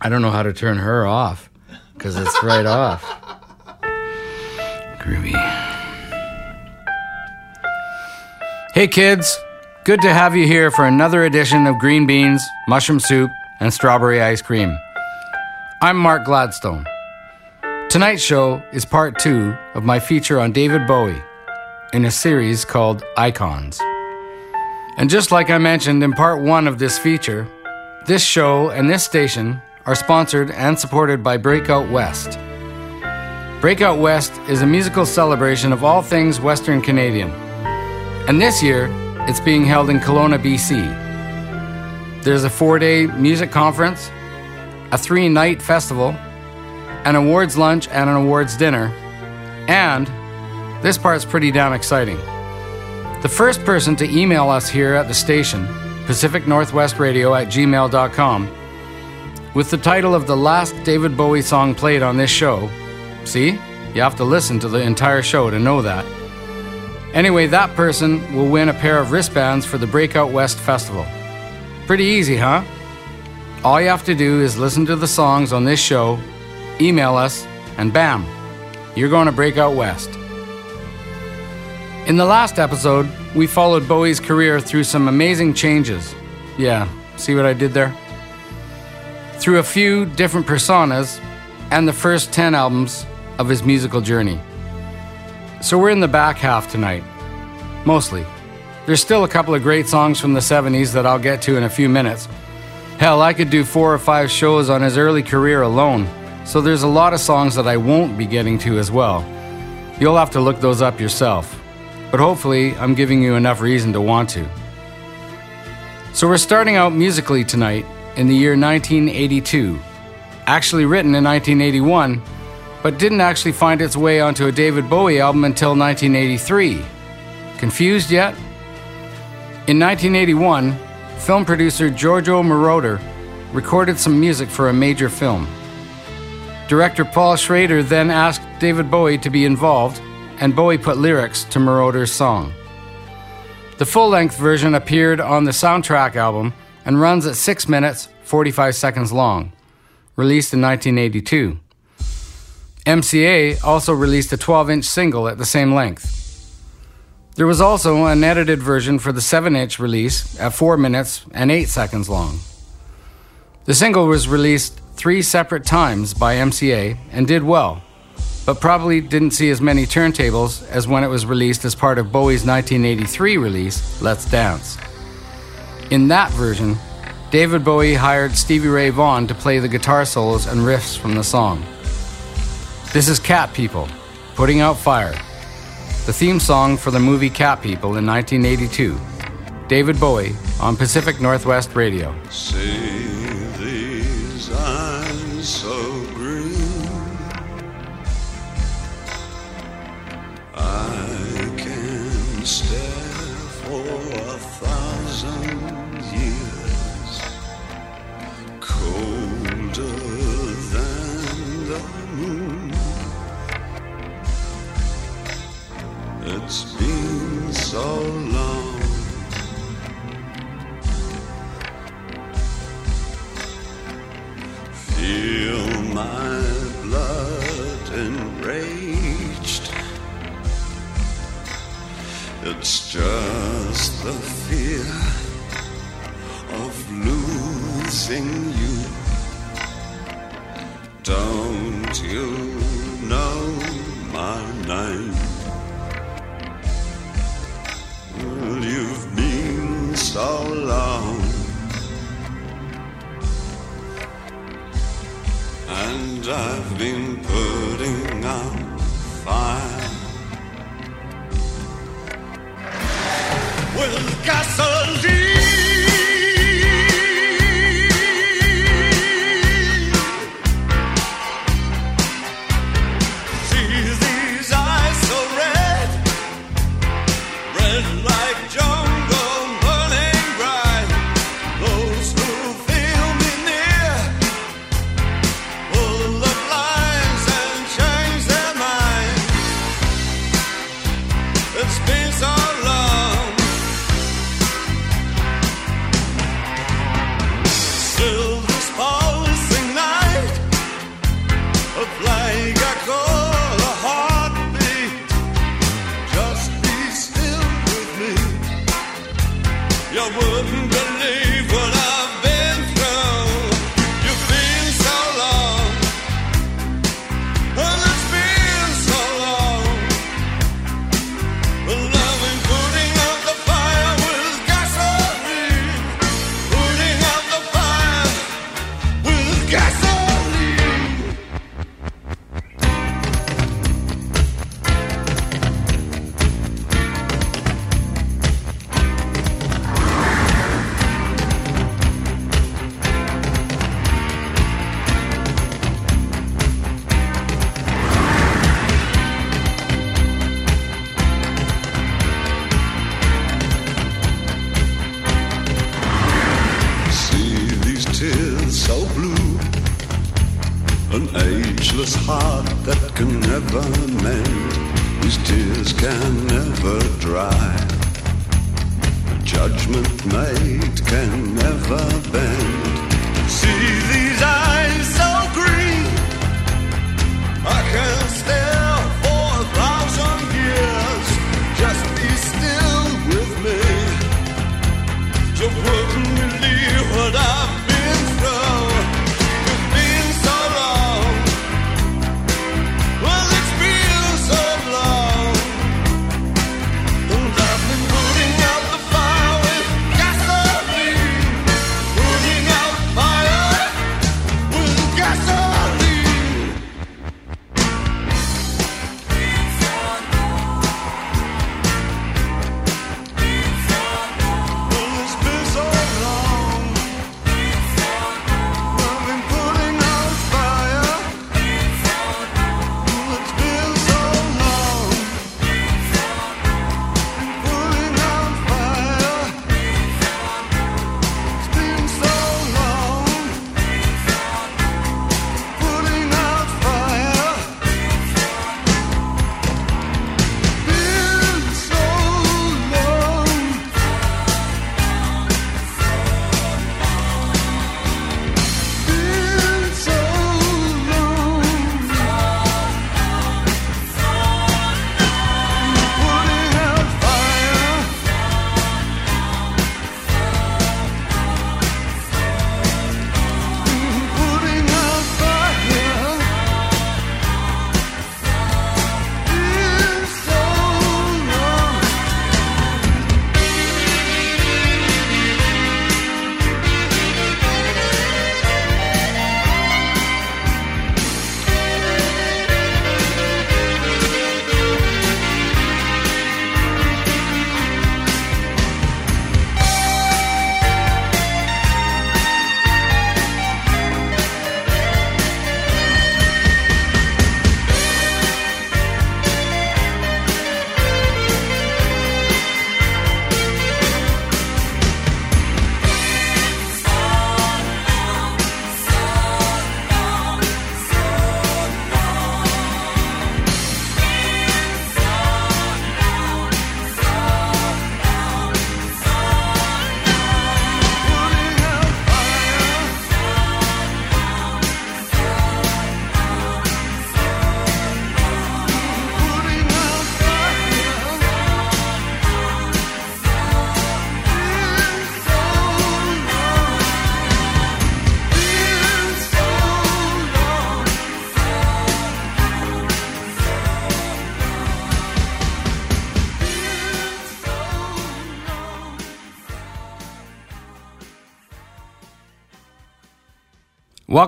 I don't know how to turn her off because it's right off. Groovy. Hey kids, good to have you here for another edition of Green Beans, Mushroom Soup, and Strawberry Ice Cream. I'm Mark Gladstone. Tonight's show is part two of my feature on David Bowie in a series called Icons. And just like I mentioned in part one of this feature, this show and this station are sponsored and supported by Breakout West. Breakout West is a musical celebration of all things Western Canadian. And this year, it's being held in Kelowna, BC. There's a four day music conference, a three night festival, an awards lunch, and an awards dinner. And this part's pretty damn exciting. The first person to email us here at the station, Pacific Northwest Radio at gmail.com, with the title of the last David Bowie song played on this show. See? You have to listen to the entire show to know that. Anyway, that person will win a pair of wristbands for the Breakout West Festival. Pretty easy, huh? All you have to do is listen to the songs on this show, email us, and bam, you're going to Breakout West. In the last episode, we followed Bowie's career through some amazing changes. Yeah, see what I did there? Through a few different personas and the first 10 albums of his musical journey. So we're in the back half tonight. Mostly. There's still a couple of great songs from the 70s that I'll get to in a few minutes. Hell, I could do four or five shows on his early career alone, so there's a lot of songs that I won't be getting to as well. You'll have to look those up yourself, but hopefully, I'm giving you enough reason to want to. So we're starting out musically tonight in the year 1982, actually written in 1981 but didn't actually find its way onto a David Bowie album until 1983. Confused yet? In 1981, film producer Giorgio Moroder recorded some music for a major film. Director Paul Schrader then asked David Bowie to be involved, and Bowie put lyrics to Moroder's song. The full length version appeared on the soundtrack album and runs at 6 minutes 45 seconds long, released in 1982. MCA also released a 12 inch single at the same length. There was also an edited version for the 7 inch release at 4 minutes and 8 seconds long. The single was released three separate times by MCA and did well, but probably didn't see as many turntables as when it was released as part of Bowie's 1983 release, Let's Dance. In that version, David Bowie hired Stevie Ray Vaughan to play the guitar solos and riffs from the song. This is Cat People, Putting Out Fire, the theme song for the movie Cat People in 1982. David Bowie on Pacific Northwest Radio. The fear of losing you. Don't you know my name? Well, you've been so long. And I've been putting out fire with gasoline.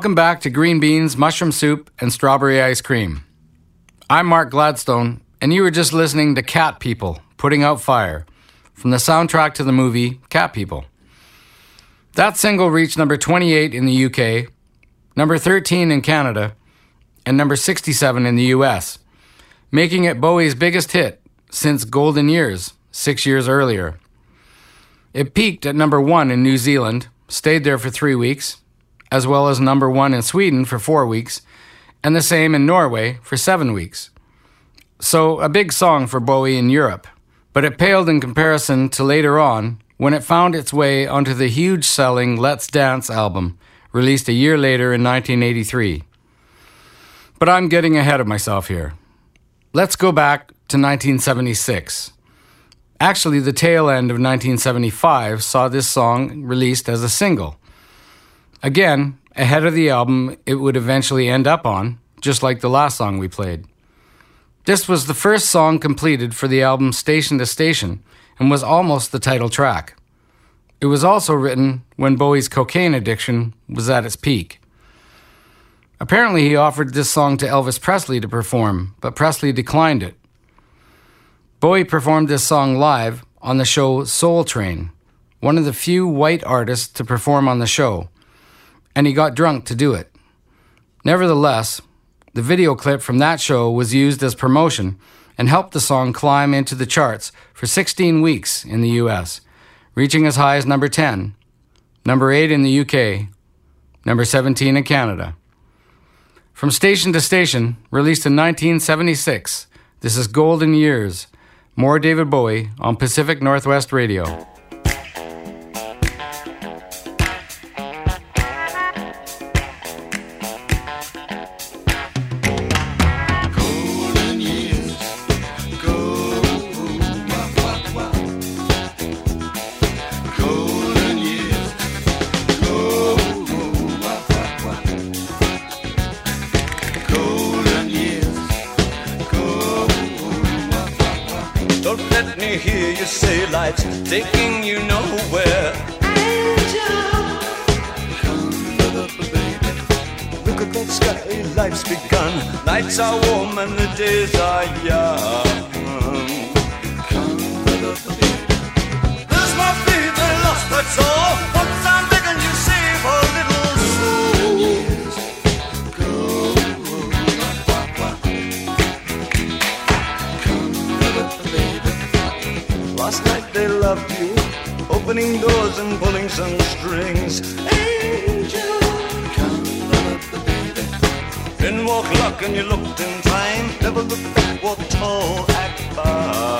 Welcome back to Green Beans, Mushroom Soup, and Strawberry Ice Cream. I'm Mark Gladstone, and you were just listening to Cat People Putting Out Fire from the soundtrack to the movie Cat People. That single reached number 28 in the UK, number 13 in Canada, and number 67 in the US, making it Bowie's biggest hit since Golden Years, six years earlier. It peaked at number one in New Zealand, stayed there for three weeks, as well as number one in Sweden for four weeks, and the same in Norway for seven weeks. So, a big song for Bowie in Europe, but it paled in comparison to later on when it found its way onto the huge selling Let's Dance album, released a year later in 1983. But I'm getting ahead of myself here. Let's go back to 1976. Actually, the tail end of 1975 saw this song released as a single. Again, ahead of the album it would eventually end up on, just like the last song we played. This was the first song completed for the album Station to Station and was almost the title track. It was also written when Bowie's cocaine addiction was at its peak. Apparently, he offered this song to Elvis Presley to perform, but Presley declined it. Bowie performed this song live on the show Soul Train, one of the few white artists to perform on the show, and he got drunk to do it. Nevertheless, the video clip from that show was used as promotion and helped the song climb into the charts for 16 weeks in the US, reaching as high as number 10, number 8 in the UK, number 17 in Canada. From Station to Station, released in 1976, this is Golden Years. More David Bowie on Pacific Northwest Radio. Taking you nowhere. Come baby. Look at that sky, life's begun. Nights are warm and the days are young. There's my baby lost, that's all. Once I'm begging you save a little soul. Last night they loved you, opening doors and pulling some strings. Angel, come love the baby. then walk luck and you looked in time. Never looked back, what tall act fine.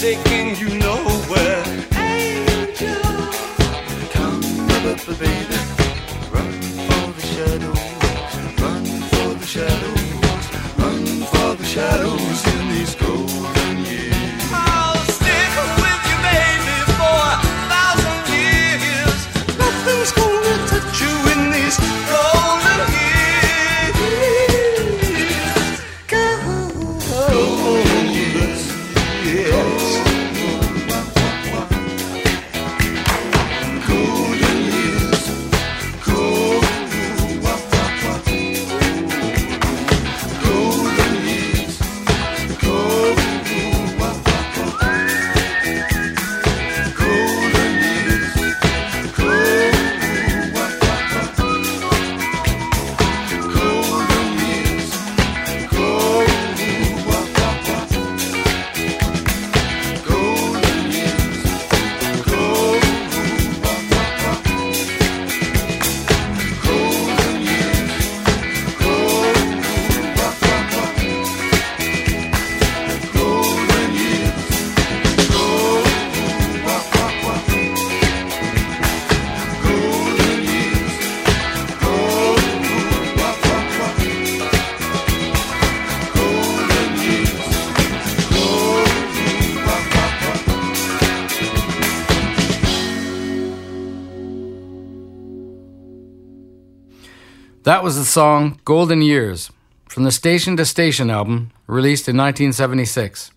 take That was the song Golden Years from the Station to Station album, released in 1976.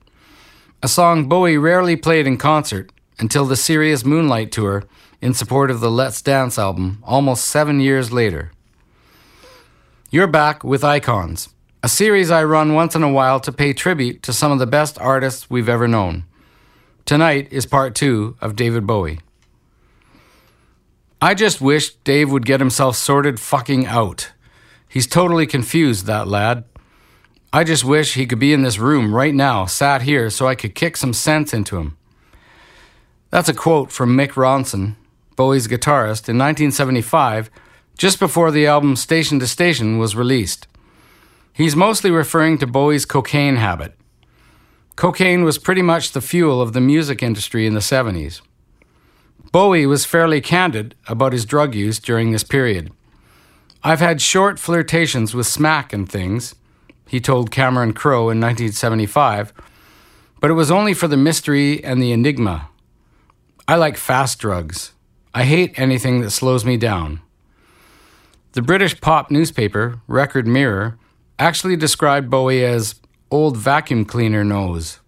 A song Bowie rarely played in concert until the Serious Moonlight tour in support of the Let's Dance album almost seven years later. You're back with Icons, a series I run once in a while to pay tribute to some of the best artists we've ever known. Tonight is part two of David Bowie. I just wish Dave would get himself sorted fucking out. He's totally confused, that lad. I just wish he could be in this room right now, sat here, so I could kick some sense into him. That's a quote from Mick Ronson, Bowie's guitarist, in 1975, just before the album Station to Station was released. He's mostly referring to Bowie's cocaine habit. Cocaine was pretty much the fuel of the music industry in the 70s. Bowie was fairly candid about his drug use during this period. I've had short flirtations with smack and things, he told Cameron Crowe in 1975, but it was only for the mystery and the enigma. I like fast drugs. I hate anything that slows me down. The British pop newspaper, Record Mirror, actually described Bowie as old vacuum cleaner nose.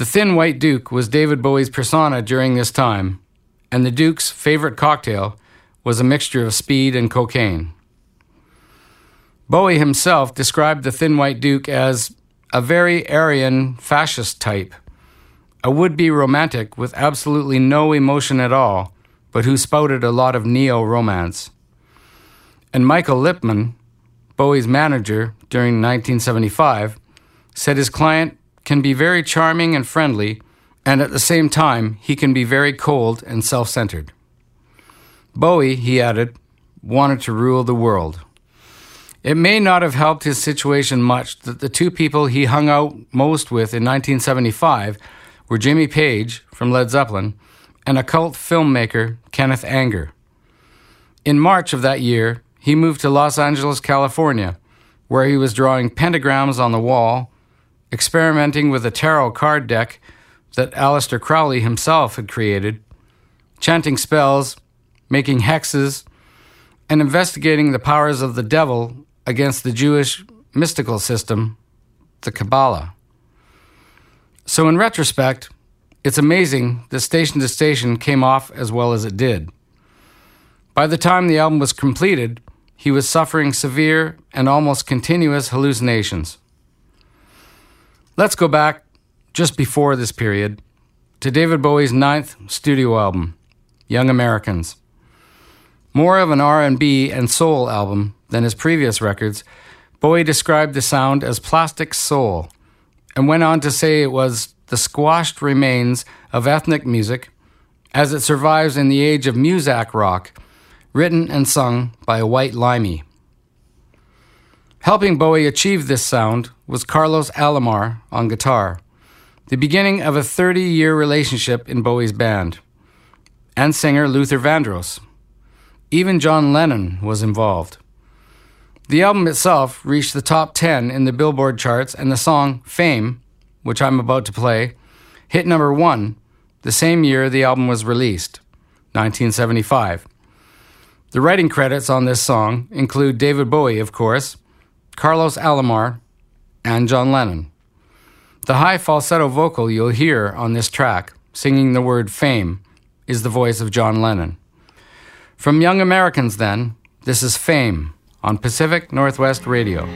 The Thin White Duke was David Bowie's persona during this time, and the Duke's favorite cocktail was a mixture of speed and cocaine. Bowie himself described the Thin White Duke as a very Aryan fascist type, a would be romantic with absolutely no emotion at all, but who spouted a lot of neo romance. And Michael Lippman, Bowie's manager during 1975, said his client can be very charming and friendly, and at the same time, he can be very cold and self centered. Bowie, he added, wanted to rule the world. It may not have helped his situation much that the two people he hung out most with in 1975 were Jimmy Page from Led Zeppelin and occult cult filmmaker, Kenneth Anger. In March of that year, he moved to Los Angeles, California, where he was drawing pentagrams on the wall, experimenting with a tarot card deck that Aleister Crowley himself had created, chanting spells, making hexes, and investigating the powers of the devil against the Jewish mystical system, the Kabbalah. So, in retrospect, it's amazing that Station to Station came off as well as it did. By the time the album was completed, he was suffering severe and almost continuous hallucinations. Let's go back just before this period to David Bowie's ninth studio album, Young Americans. More of an R&B and soul album than his previous records, Bowie described the sound as plastic soul and went on to say it was the squashed remains of ethnic music as it survives in the age of Muzak rock, written and sung by a white limey. Helping Bowie achieve this sound was Carlos Alomar on guitar, the beginning of a 30 year relationship in Bowie's band, and singer Luther Vandross. Even John Lennon was involved. The album itself reached the top 10 in the Billboard charts, and the song Fame, which I'm about to play, hit number one the same year the album was released, 1975. The writing credits on this song include David Bowie, of course, Carlos Alomar, and John Lennon. The high falsetto vocal you'll hear on this track, singing the word fame, is the voice of John Lennon. From Young Americans, then, this is Fame on Pacific Northwest Radio.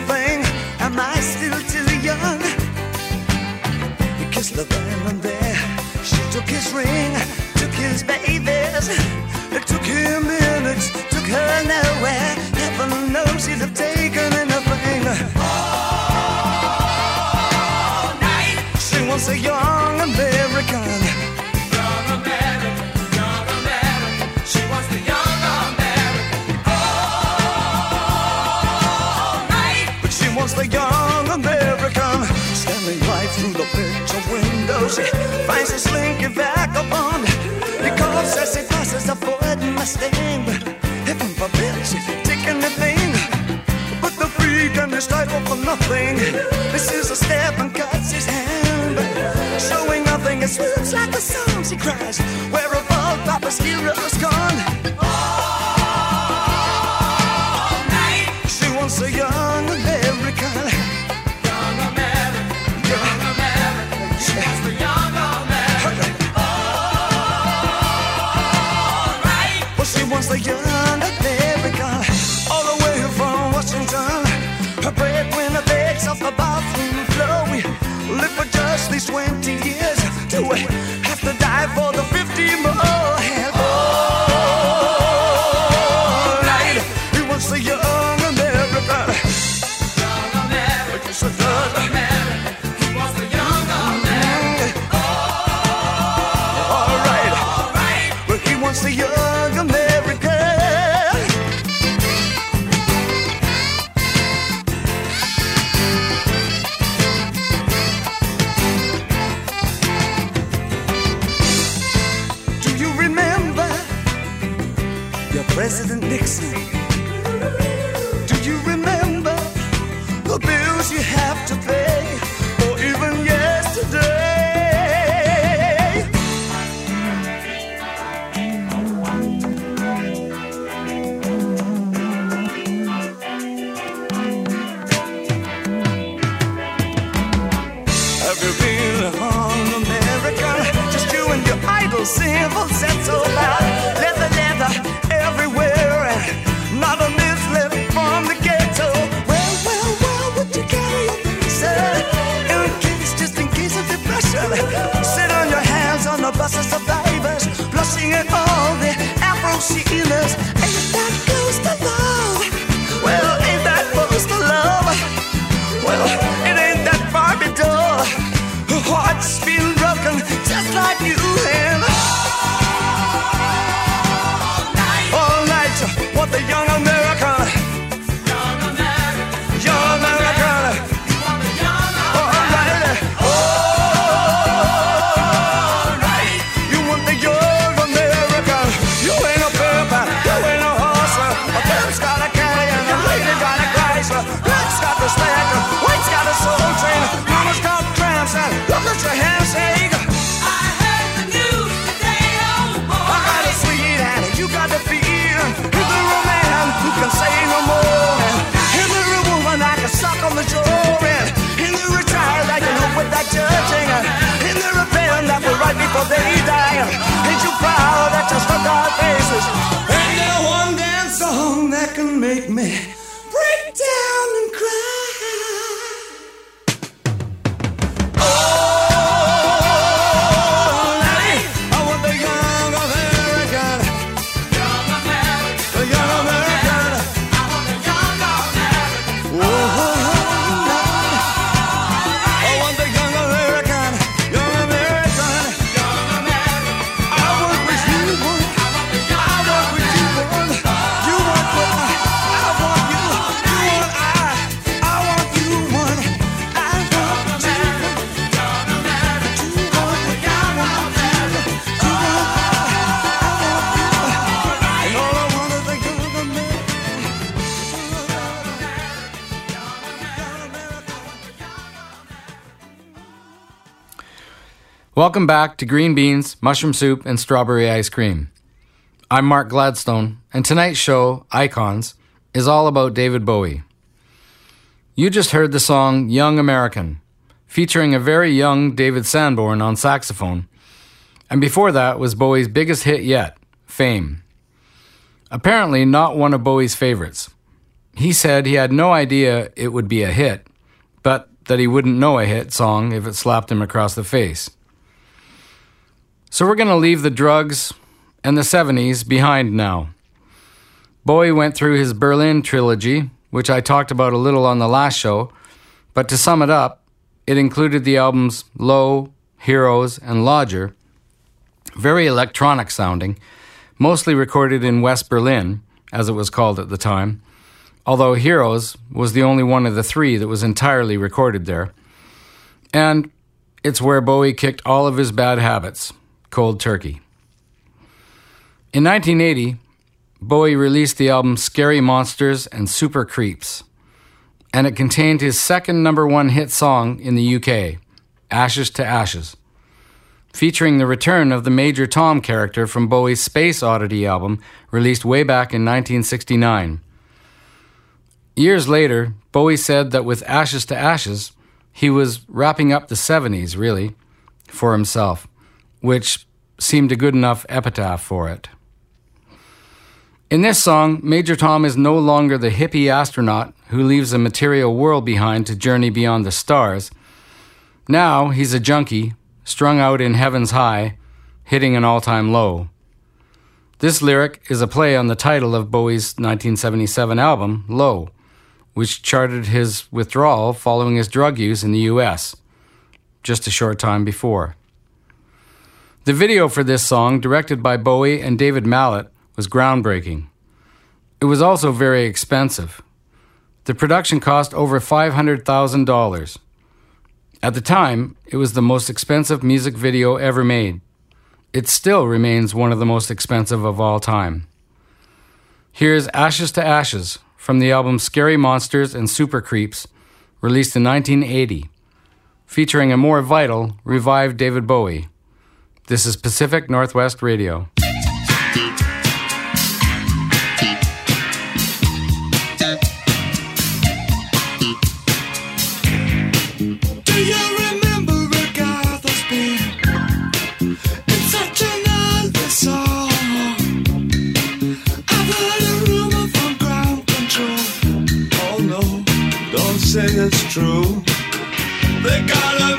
Thing. Am I still too young? He kissed the and there. She took his ring, took his babies. It took him minutes, took her nowhere. Heaven knows he'd have taken she finds a slinky vagabond. Coughs as he passes a Ford Mustang. Heaven forbid she's take anything. But the freak and his title for nothing. This is a step and cuts his hand. Showing nothing, it swoops like a song. She cries, Where have all Papa's heroes gone? 20 simple set so loud. Leather, leather everywhere, and not a miss left from the ghetto. Well, well, well, would you carry your visa? In case, just in case of depression. Sit on your hands on the bus of survivors, blushing at all the Afro Welcome back to Green Beans, Mushroom Soup, and Strawberry Ice Cream. I'm Mark Gladstone, and tonight's show, Icons, is all about David Bowie. You just heard the song Young American, featuring a very young David Sanborn on saxophone, and before that was Bowie's biggest hit yet, Fame. Apparently, not one of Bowie's favorites. He said he had no idea it would be a hit, but that he wouldn't know a hit song if it slapped him across the face. So we're going to leave the drugs and the 70s behind now. Bowie went through his Berlin trilogy, which I talked about a little on the last show, but to sum it up, it included the albums Low, Heroes, and Lodger, very electronic sounding, mostly recorded in West Berlin, as it was called at the time, although Heroes was the only one of the three that was entirely recorded there. And it's where Bowie kicked all of his bad habits, cold turkey. In 1980, Bowie released the album Scary Monsters and Super Creeps, and it contained his second number one hit song in the UK, Ashes to Ashes, featuring the return of the Major Tom character from Bowie's Space Oddity album released way back in 1969. Years later, Bowie said that with Ashes to Ashes, he was wrapping up the 70s, really, for himself, which seemed a good enough epitaph for it. In this song, Major Tom is no longer the hippie astronaut who leaves a material world behind to journey beyond the stars. Now he's a junkie, strung out in heaven's high, hitting an all time low. This lyric is a play on the title of Bowie's 1977 album, Low, which charted his withdrawal following his drug use in the US, just a short time before. The video for this song, directed by Bowie and David Mallet, was groundbreaking. It was also very expensive. The production cost over $500,000. At the time, it was the most expensive music video ever made. It still remains one of the most expensive of all time. Here's Ashes to Ashes from the album Scary Monsters and Super Creeps, released in 1980, featuring a more vital, revived David Bowie. This is Pacific Northwest Radio. Do you remember a guy that's been in such another song? I've heard a rumor from ground control. Oh, no, don't say it's true. They got a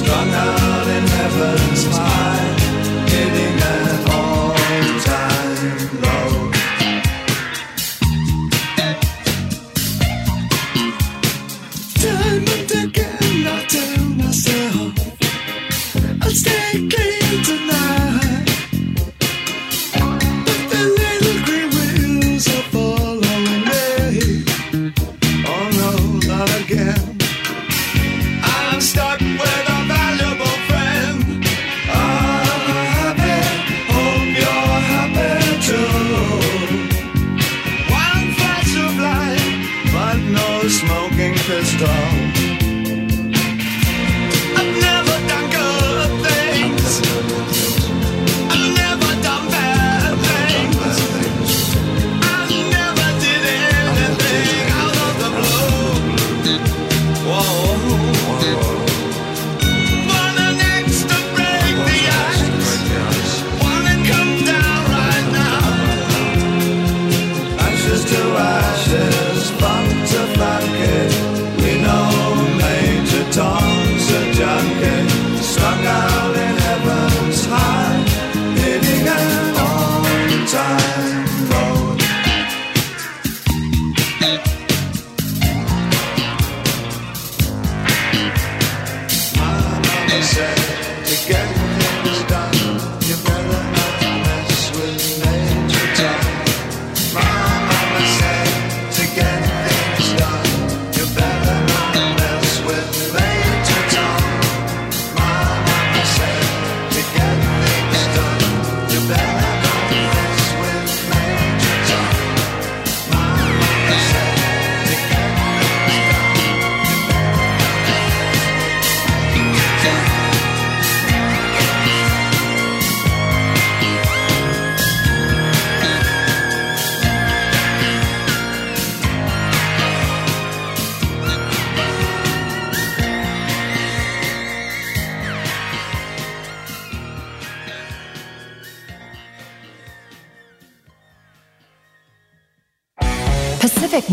strung out in heaven's high,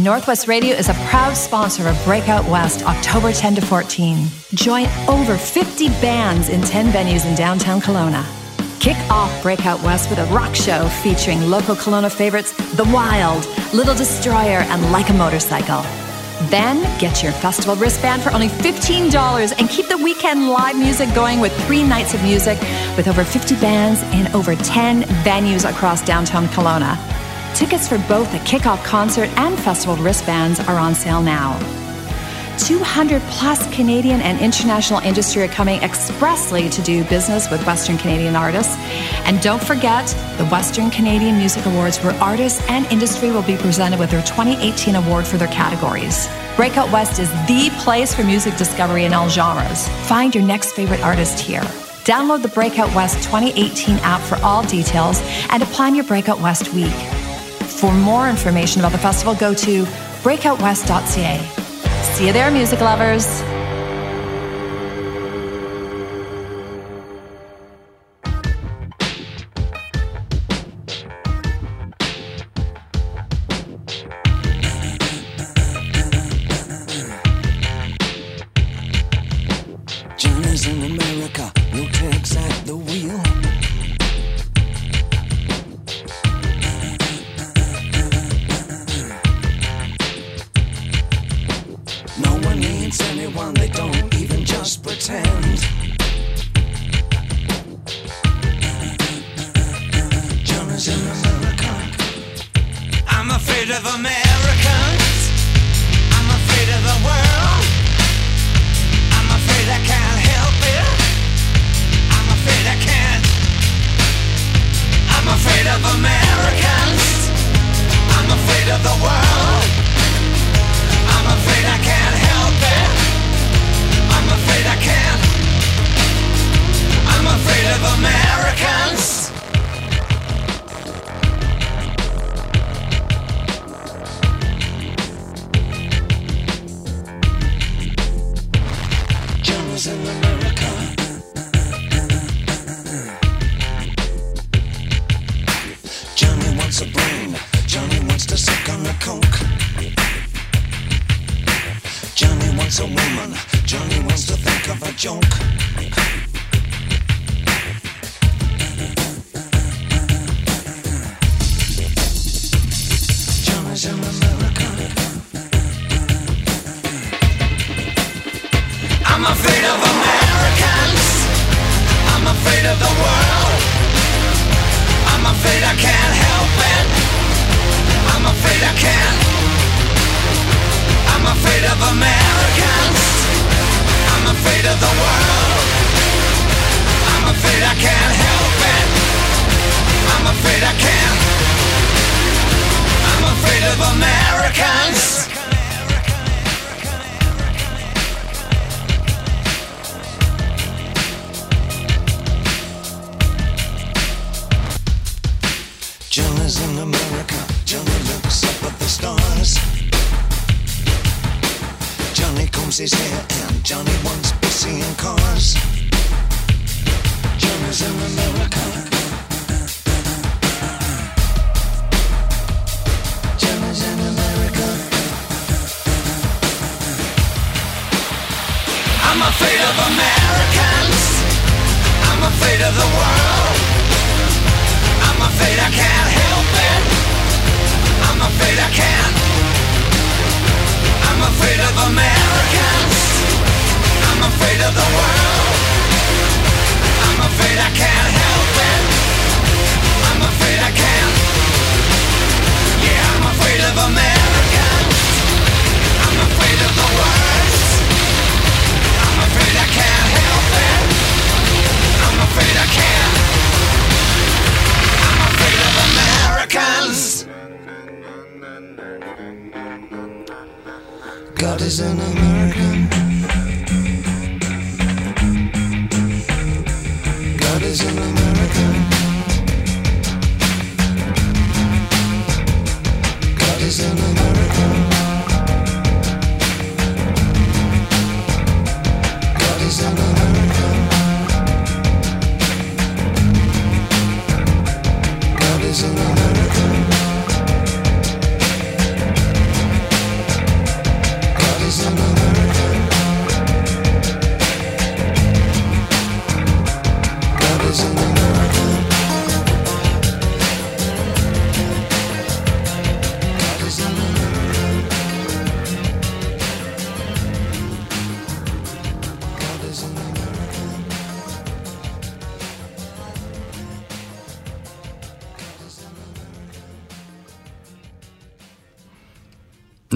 Northwest Radio is a proud sponsor of Breakout West October 10 to 14. Join over 50 bands in 10 venues in downtown Kelowna. Kick off Breakout West with a rock show featuring local Kelowna favorites The Wild, Little Destroyer, and Like a Motorcycle. Then get your festival wristband for only $15 and keep the weekend live music going with three nights of music with over 50 bands in over 10 venues across downtown Kelowna. Tickets for both the kickoff concert and festival wristbands are on sale now. 200 plus Canadian and international industry are coming expressly to do business with Western Canadian artists. And don't forget the Western Canadian Music Awards, where artists and industry will be presented with their 2018 award for their categories. Breakout West is the place for music discovery in all genres. Find your next favorite artist here. Download the Breakout West 2018 app for all details and plan your Breakout West week. For more information about the festival, go to breakoutwest.ca. See you there, music lovers.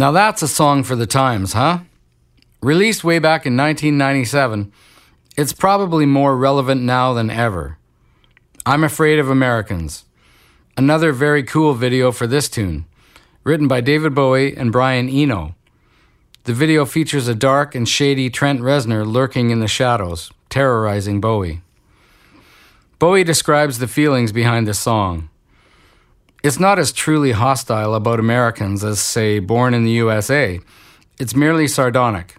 Now that's a song for the times, huh? Released way back in 1997, it's probably more relevant now than ever. I'm Afraid of Americans. Another very cool video for this tune, written by David Bowie and Brian Eno. The video features a dark and shady Trent Reznor lurking in the shadows, terrorizing Bowie. Bowie describes the feelings behind the song. It's not as truly hostile about Americans as, say, Born in the USA. It's merely sardonic.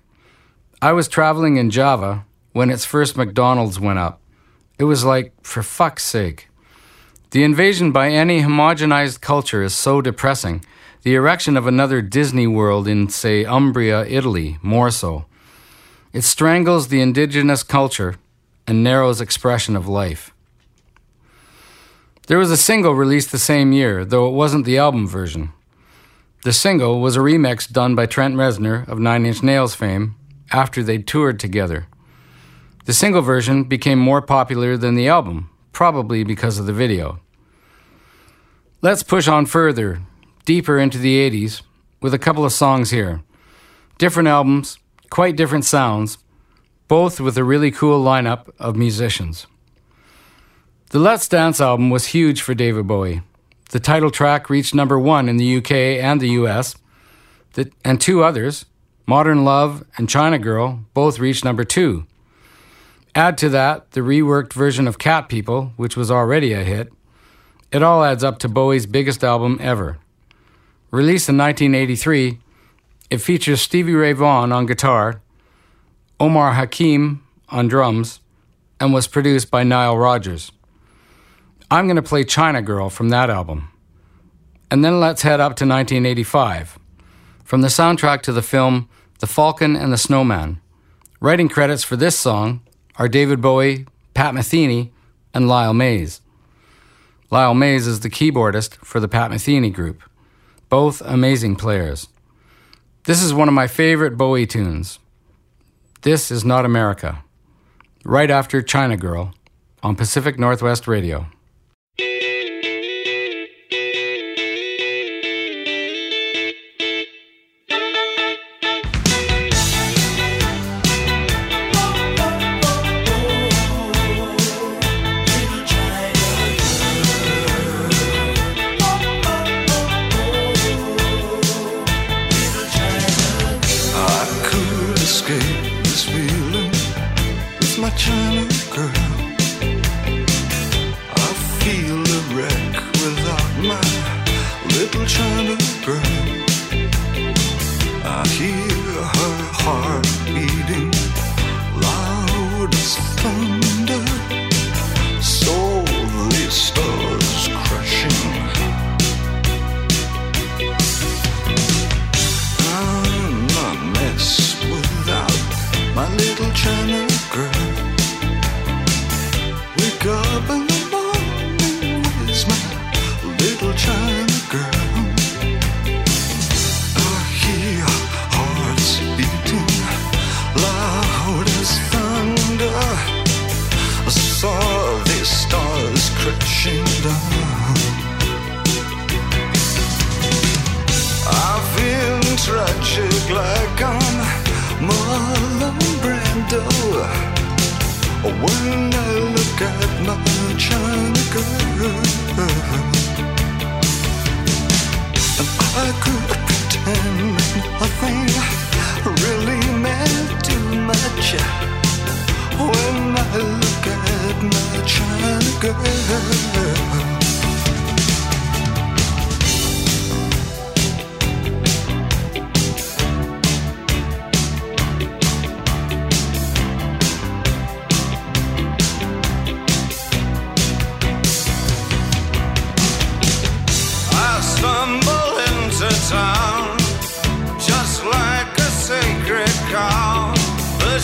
I was traveling in Java when its first McDonald's went up. It was like, for fuck's sake. The invasion by any homogenized culture is so depressing. The erection of another Disney world in, say, Umbria, Italy, more so. It strangles the indigenous culture and narrows expression of life. There was a single released the same year, though it wasn't the album version. The single was a remix done by Trent Reznor of Nine Inch Nails fame after they'd toured together. The single version became more popular than the album, probably because of the video. Let's push on further, deeper into the 80s, with a couple of songs here. Different albums, quite different sounds, both with a really cool lineup of musicians. The Let's Dance album was huge for David Bowie. The title track reached number one in the UK and the US, the, and two others, Modern Love and China Girl, both reached number two. Add to that the reworked version of Cat People, which was already a hit. It all adds up to Bowie's biggest album ever. Released in 1983, it features Stevie Ray Vaughan on guitar, Omar Hakim on drums, and was produced by Nile Rodgers. I'm going to play China Girl from that album. And then let's head up to 1985. From the soundtrack to the film The Falcon and the Snowman. Writing credits for this song are David Bowie, Pat Metheny, and Lyle Mays. Lyle Mays is the keyboardist for the Pat Metheny group. Both amazing players. This is one of my favorite Bowie tunes. This is Not America. Right after China Girl on Pacific Northwest Radio.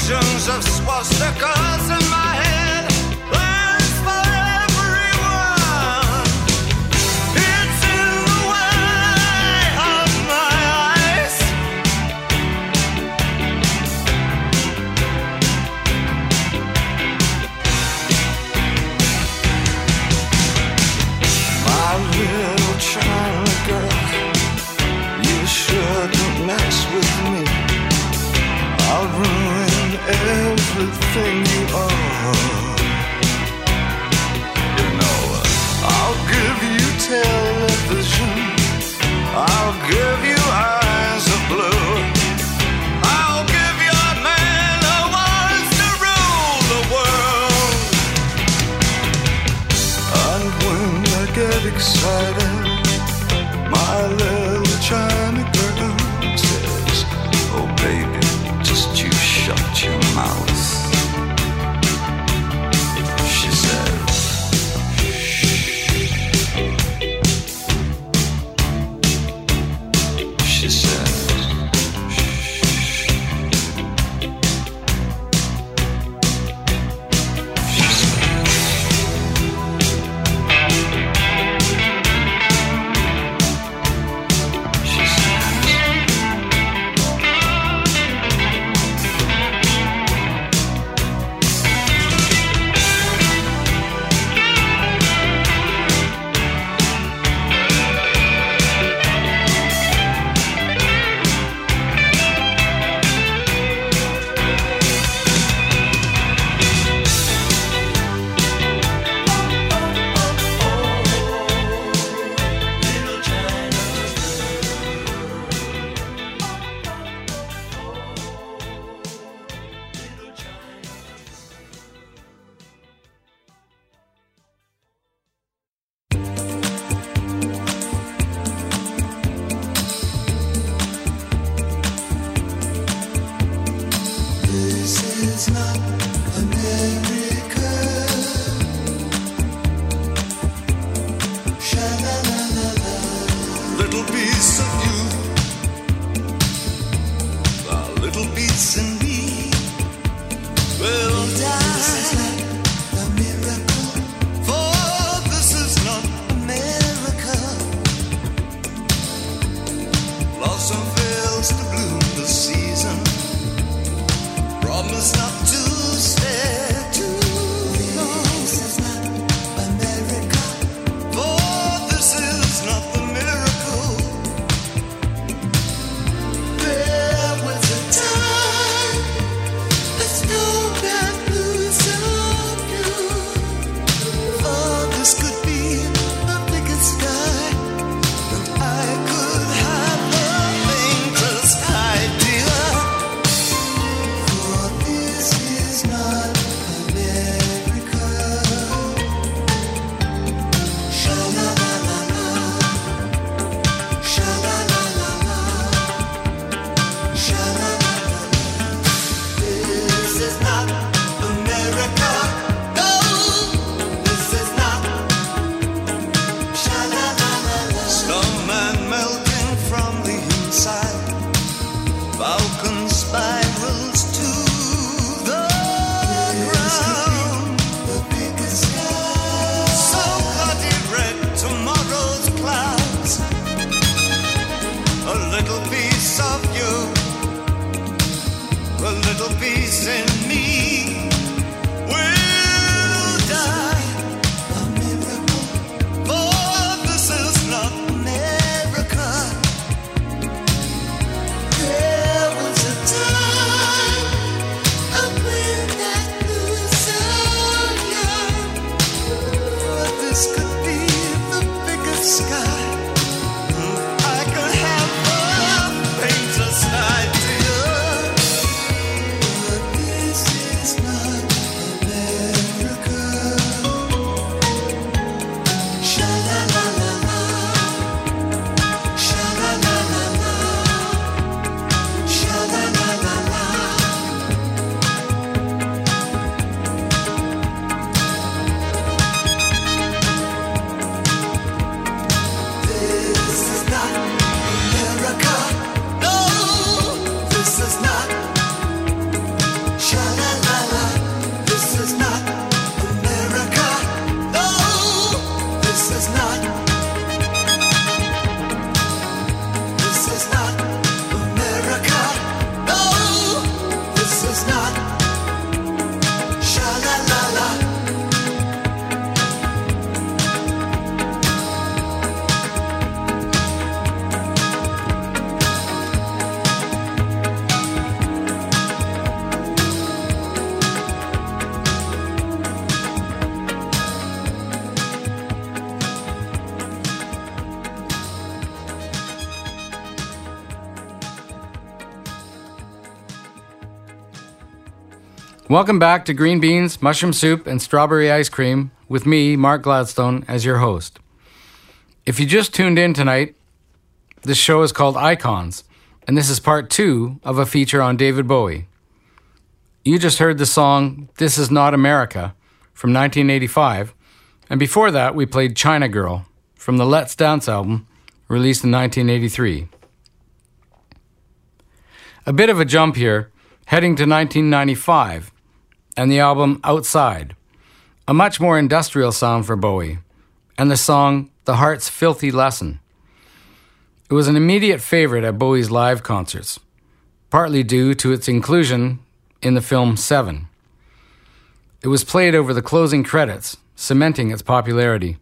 Visions of swastikas excited. Little piece in me will Welcome back to Green Beans, Mushroom Soup, and Strawberry Ice Cream with me, Mark Gladstone, as your host. If you just tuned in tonight, this show is called Icons, and this is part two of a feature on David Bowie. You just heard the song This Is Not America from 1985, and before that, we played China Girl from the Let's Dance album released in 1983. A bit of a jump here, heading to 1995 and the album Outside, a much more industrial sound for Bowie, and the song The Heart's Filthy Lesson. It was an immediate favorite at Bowie's live concerts, partly due to its inclusion in the film Seven. It was played over the closing credits, cementing its popularity.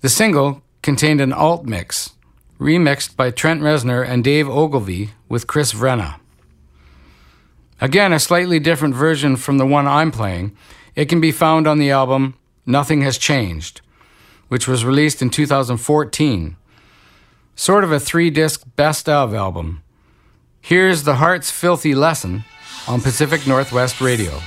The single contained an alt mix, remixed by Trent Reznor and Dave Ogilvie with Chris Vrenna. Again, a slightly different version from the one I'm playing. It can be found on the album Nothing Has Changed, which was released in 2014. Sort of a three disc best of album. Here's The Heart's Filthy Lesson on Pacific Northwest Radio.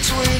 Between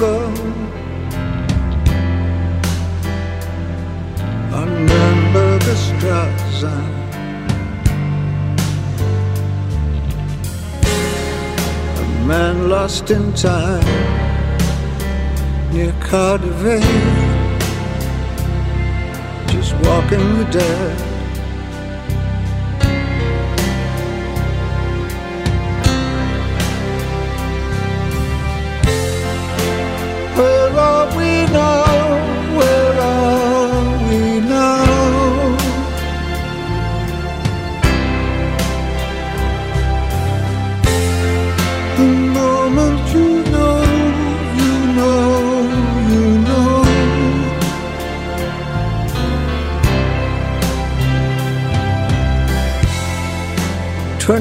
Jungle on Nürnberger. A man lost in time near KaDeWe, just walking the dead.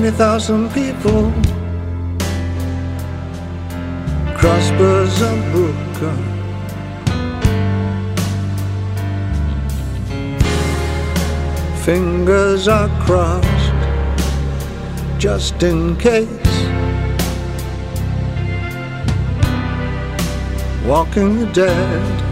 20,000 people. Crossbows are broken. Fingers are crossed just in case. Walking the dead.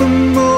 The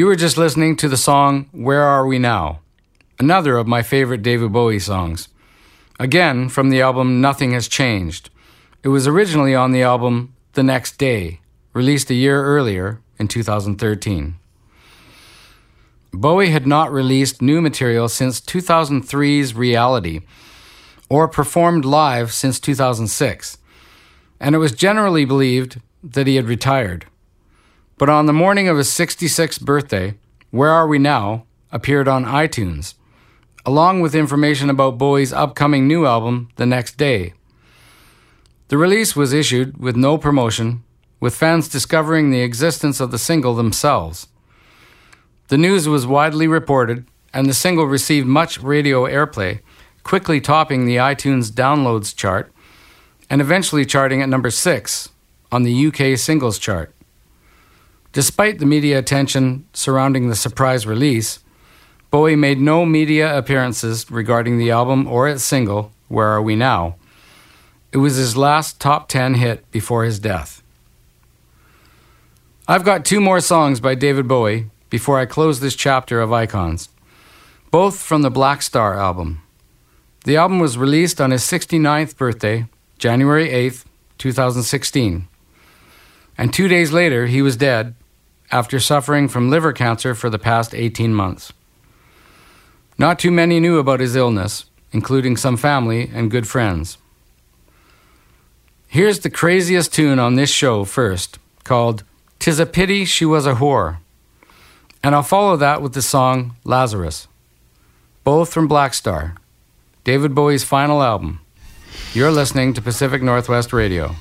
You were just listening to the song Where Are We Now? Another of my favorite David Bowie songs. Again, from the album Nothing Has Changed. It was originally on the album The Next Day, released a year earlier in 2013. Bowie had not released new material since 2003's Reality, or performed live since 2006, and it was generally believed that he had retired. But on the morning of his 66th birthday, Where Are We Now appeared on iTunes, along with information about Bowie's upcoming new album the next day. The release was issued with no promotion, with fans discovering the existence of the single themselves. The news was widely reported, and the single received much radio airplay, quickly topping the iTunes downloads chart and eventually charting at number six on the UK singles chart. Despite the media attention surrounding the surprise release, Bowie made no media appearances regarding the album or its single, Where Are We Now? It was his last top 10 hit before his death. I've got two more songs by David Bowie before I close this chapter of Icons, both from the Blackstar album. The album was released on his 69th birthday, January 8th, 2016. And two days later, he was dead after suffering from liver cancer for the past 18 months. Not too many knew about his illness, including some family and good friends. Here's the craziest tune on this show first, called Tis a Pity She Was a Whore. And I'll follow that with the song Lazarus, both from Blackstar, David Bowie's final album. You're listening to Pacific Northwest Radio.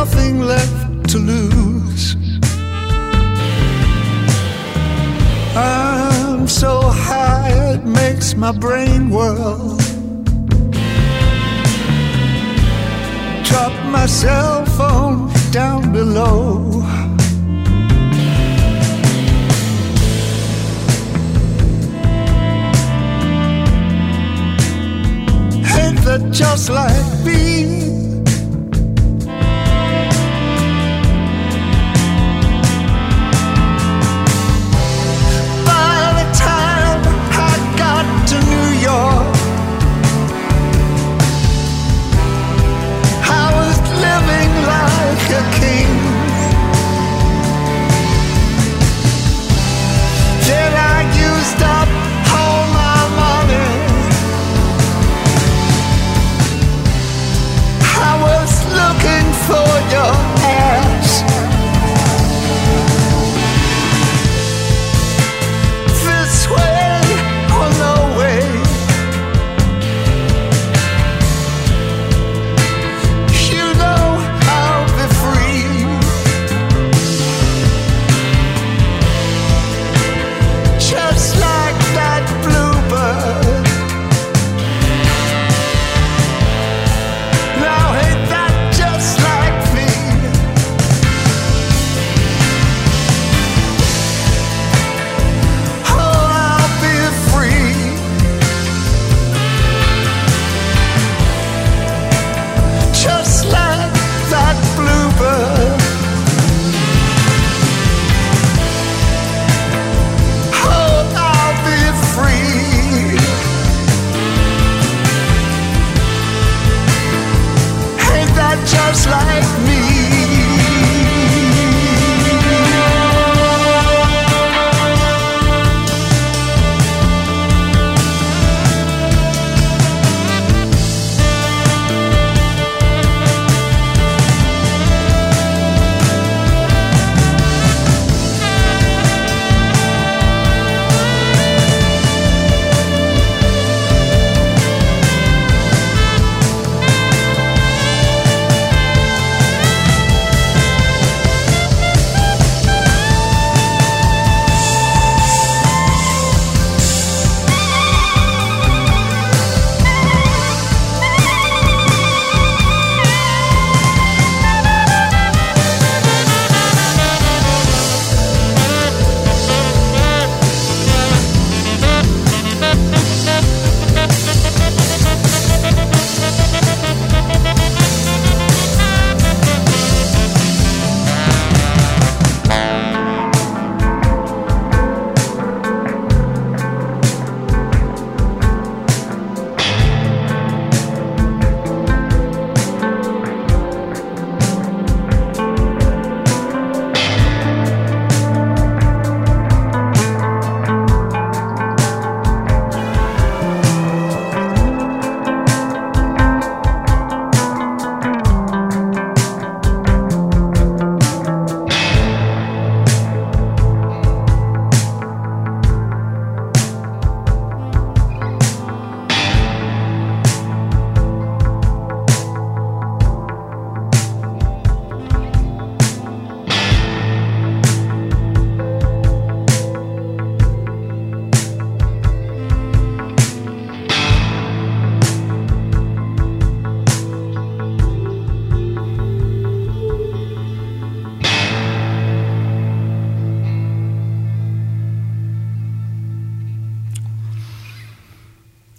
Nothing left to lose. I'm so high it makes my brain whirl. Drop my cell phone down below. Ain't that just like me? Like a king. Then I used up all my money. I was looking for your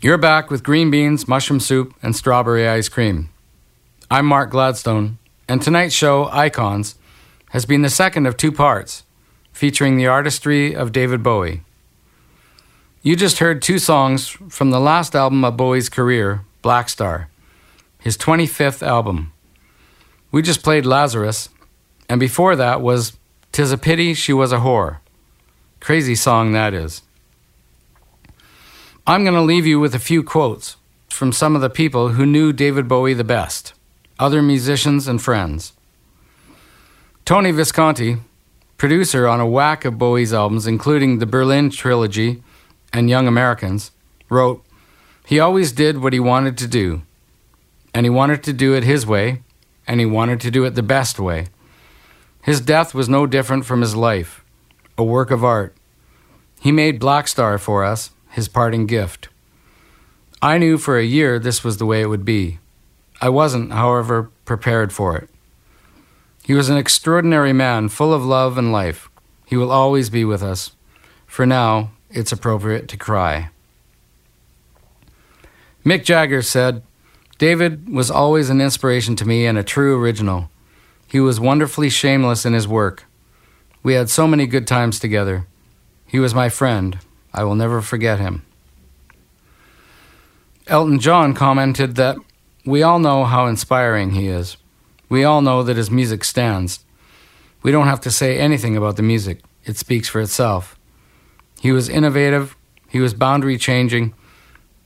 You're back with green beans, mushroom soup, and strawberry ice cream. I'm Mark Gladstone, and tonight's show, Icons, has been the second of two parts, featuring the artistry of David Bowie. You just heard two songs from the last album of Bowie's career, Blackstar, his 25th album. We just played Lazarus, and before that was Tis a Pity She Was a Whore. Crazy song that is. I'm going to leave you with a few quotes from some of the people who knew David Bowie the best, other musicians and friends. Tony Visconti, producer on a whack of Bowie's albums, including the Berlin Trilogy and Young Americans, wrote, He always did what he wanted to do, and he wanted to do it his way, and he wanted to do it the best way. His death was no different from his life, a work of art. He made Blackstar for us, his parting gift. I knew for a year this was the way it would be. I wasn't, however, prepared for it. He was an extraordinary man, full of love and life. He will always be with us. For now, it's appropriate to cry. Mick Jagger said, David was always an inspiration to me and a true original. He was wonderfully shameless in his work. We had so many good times together. He was my friend. I will never forget him. Elton John commented that we all know how inspiring he is. We all know that his music stands. We don't have to say anything about the music, it speaks for itself. He was innovative, he was boundary changing,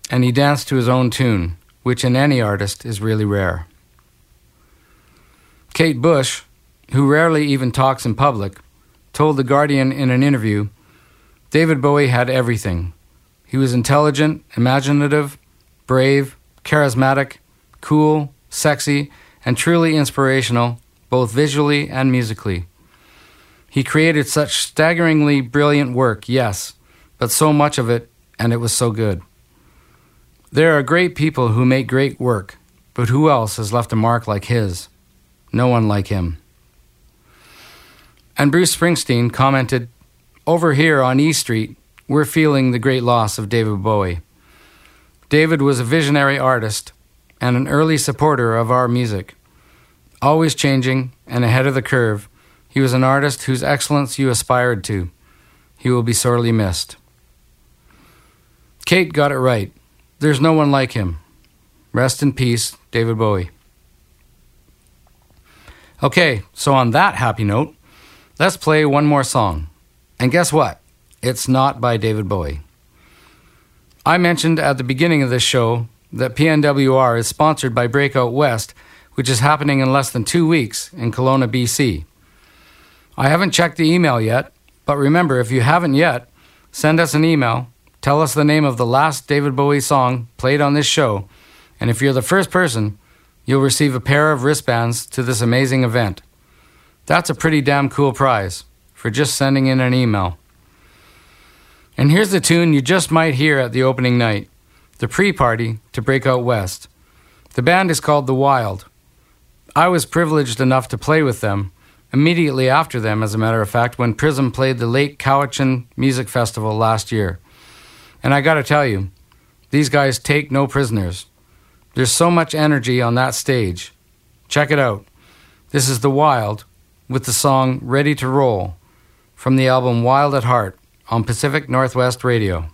and he danced to his own tune, which in any artist is really rare. Kate Bush, who rarely even talks in public, told The Guardian in an interview David Bowie had everything. He was intelligent, imaginative, brave, charismatic, cool, sexy, and truly inspirational, both visually and musically. He created such staggeringly brilliant work, yes, but so much of it, and it was so good. There are great people who make great work, but who else has left a mark like his? No one like him. And Bruce Springsteen commented Over here on E Street, we're feeling the great loss of David Bowie. David was a visionary artist and an early supporter of our music. Always changing and ahead of the curve, he was an artist whose excellence you aspired to. He will be sorely missed. Kate got it right. There's no one like him. Rest in peace, David Bowie. Okay, so on that happy note, let's play one more song. And guess what? It's not by David Bowie. I mentioned at the beginning of this show that PNWR is sponsored by Breakout West, which is happening in less than two weeks in Kelowna, BC. I haven't checked the email yet, but remember, if you haven't yet, send us an email, tell us the name of the last David Bowie song played on this show, and if you're the first person, you'll receive a pair of wristbands to this amazing event. That's a pretty damn cool prize for just sending in an email. And here's the tune you just might hear at the opening night the pre party to Breakout West. The band is called The Wild. I was privileged enough to play with them immediately after them, as a matter of fact, when Prism played the Lake Cowichan Music Festival last year. And I gotta tell you, these guys take no prisoners. There's so much energy on that stage. Check it out. This is The Wild with the song Ready to Roll from the album Wild at Heart on Pacific Northwest Radio.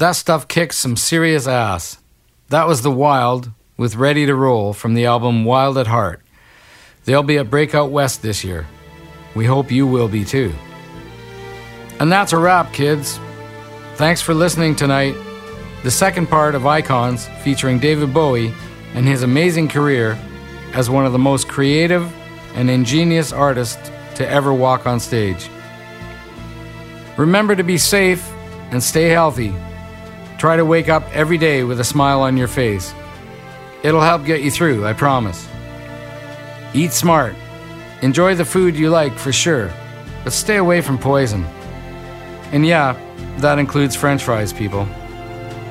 That stuff kicks some serious ass. That was The Wild with Ready to Roll from the album Wild at Heart. They'll be at Breakout West this year. We hope you will be too. And that's a wrap, kids. Thanks for listening tonight. The second part of Icons featuring David Bowie and his amazing career as one of the most creative and ingenious artists to ever walk on stage. Remember to be safe and stay healthy. Try to wake up every day with a smile on your face. It'll help get you through, I promise. Eat smart. Enjoy the food you like for sure, but stay away from poison. And yeah, that includes french fries, people.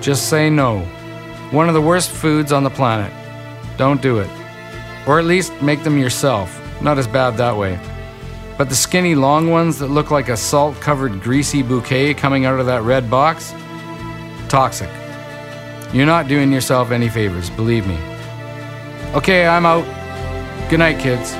Just say no. One of the worst foods on the planet. Don't do it. Or at least make them yourself. Not as bad that way. But the skinny long ones that look like a salt covered greasy bouquet coming out of that red box? Toxic. You're not doing yourself any favors, believe me. Okay, I'm out. Good night, kids.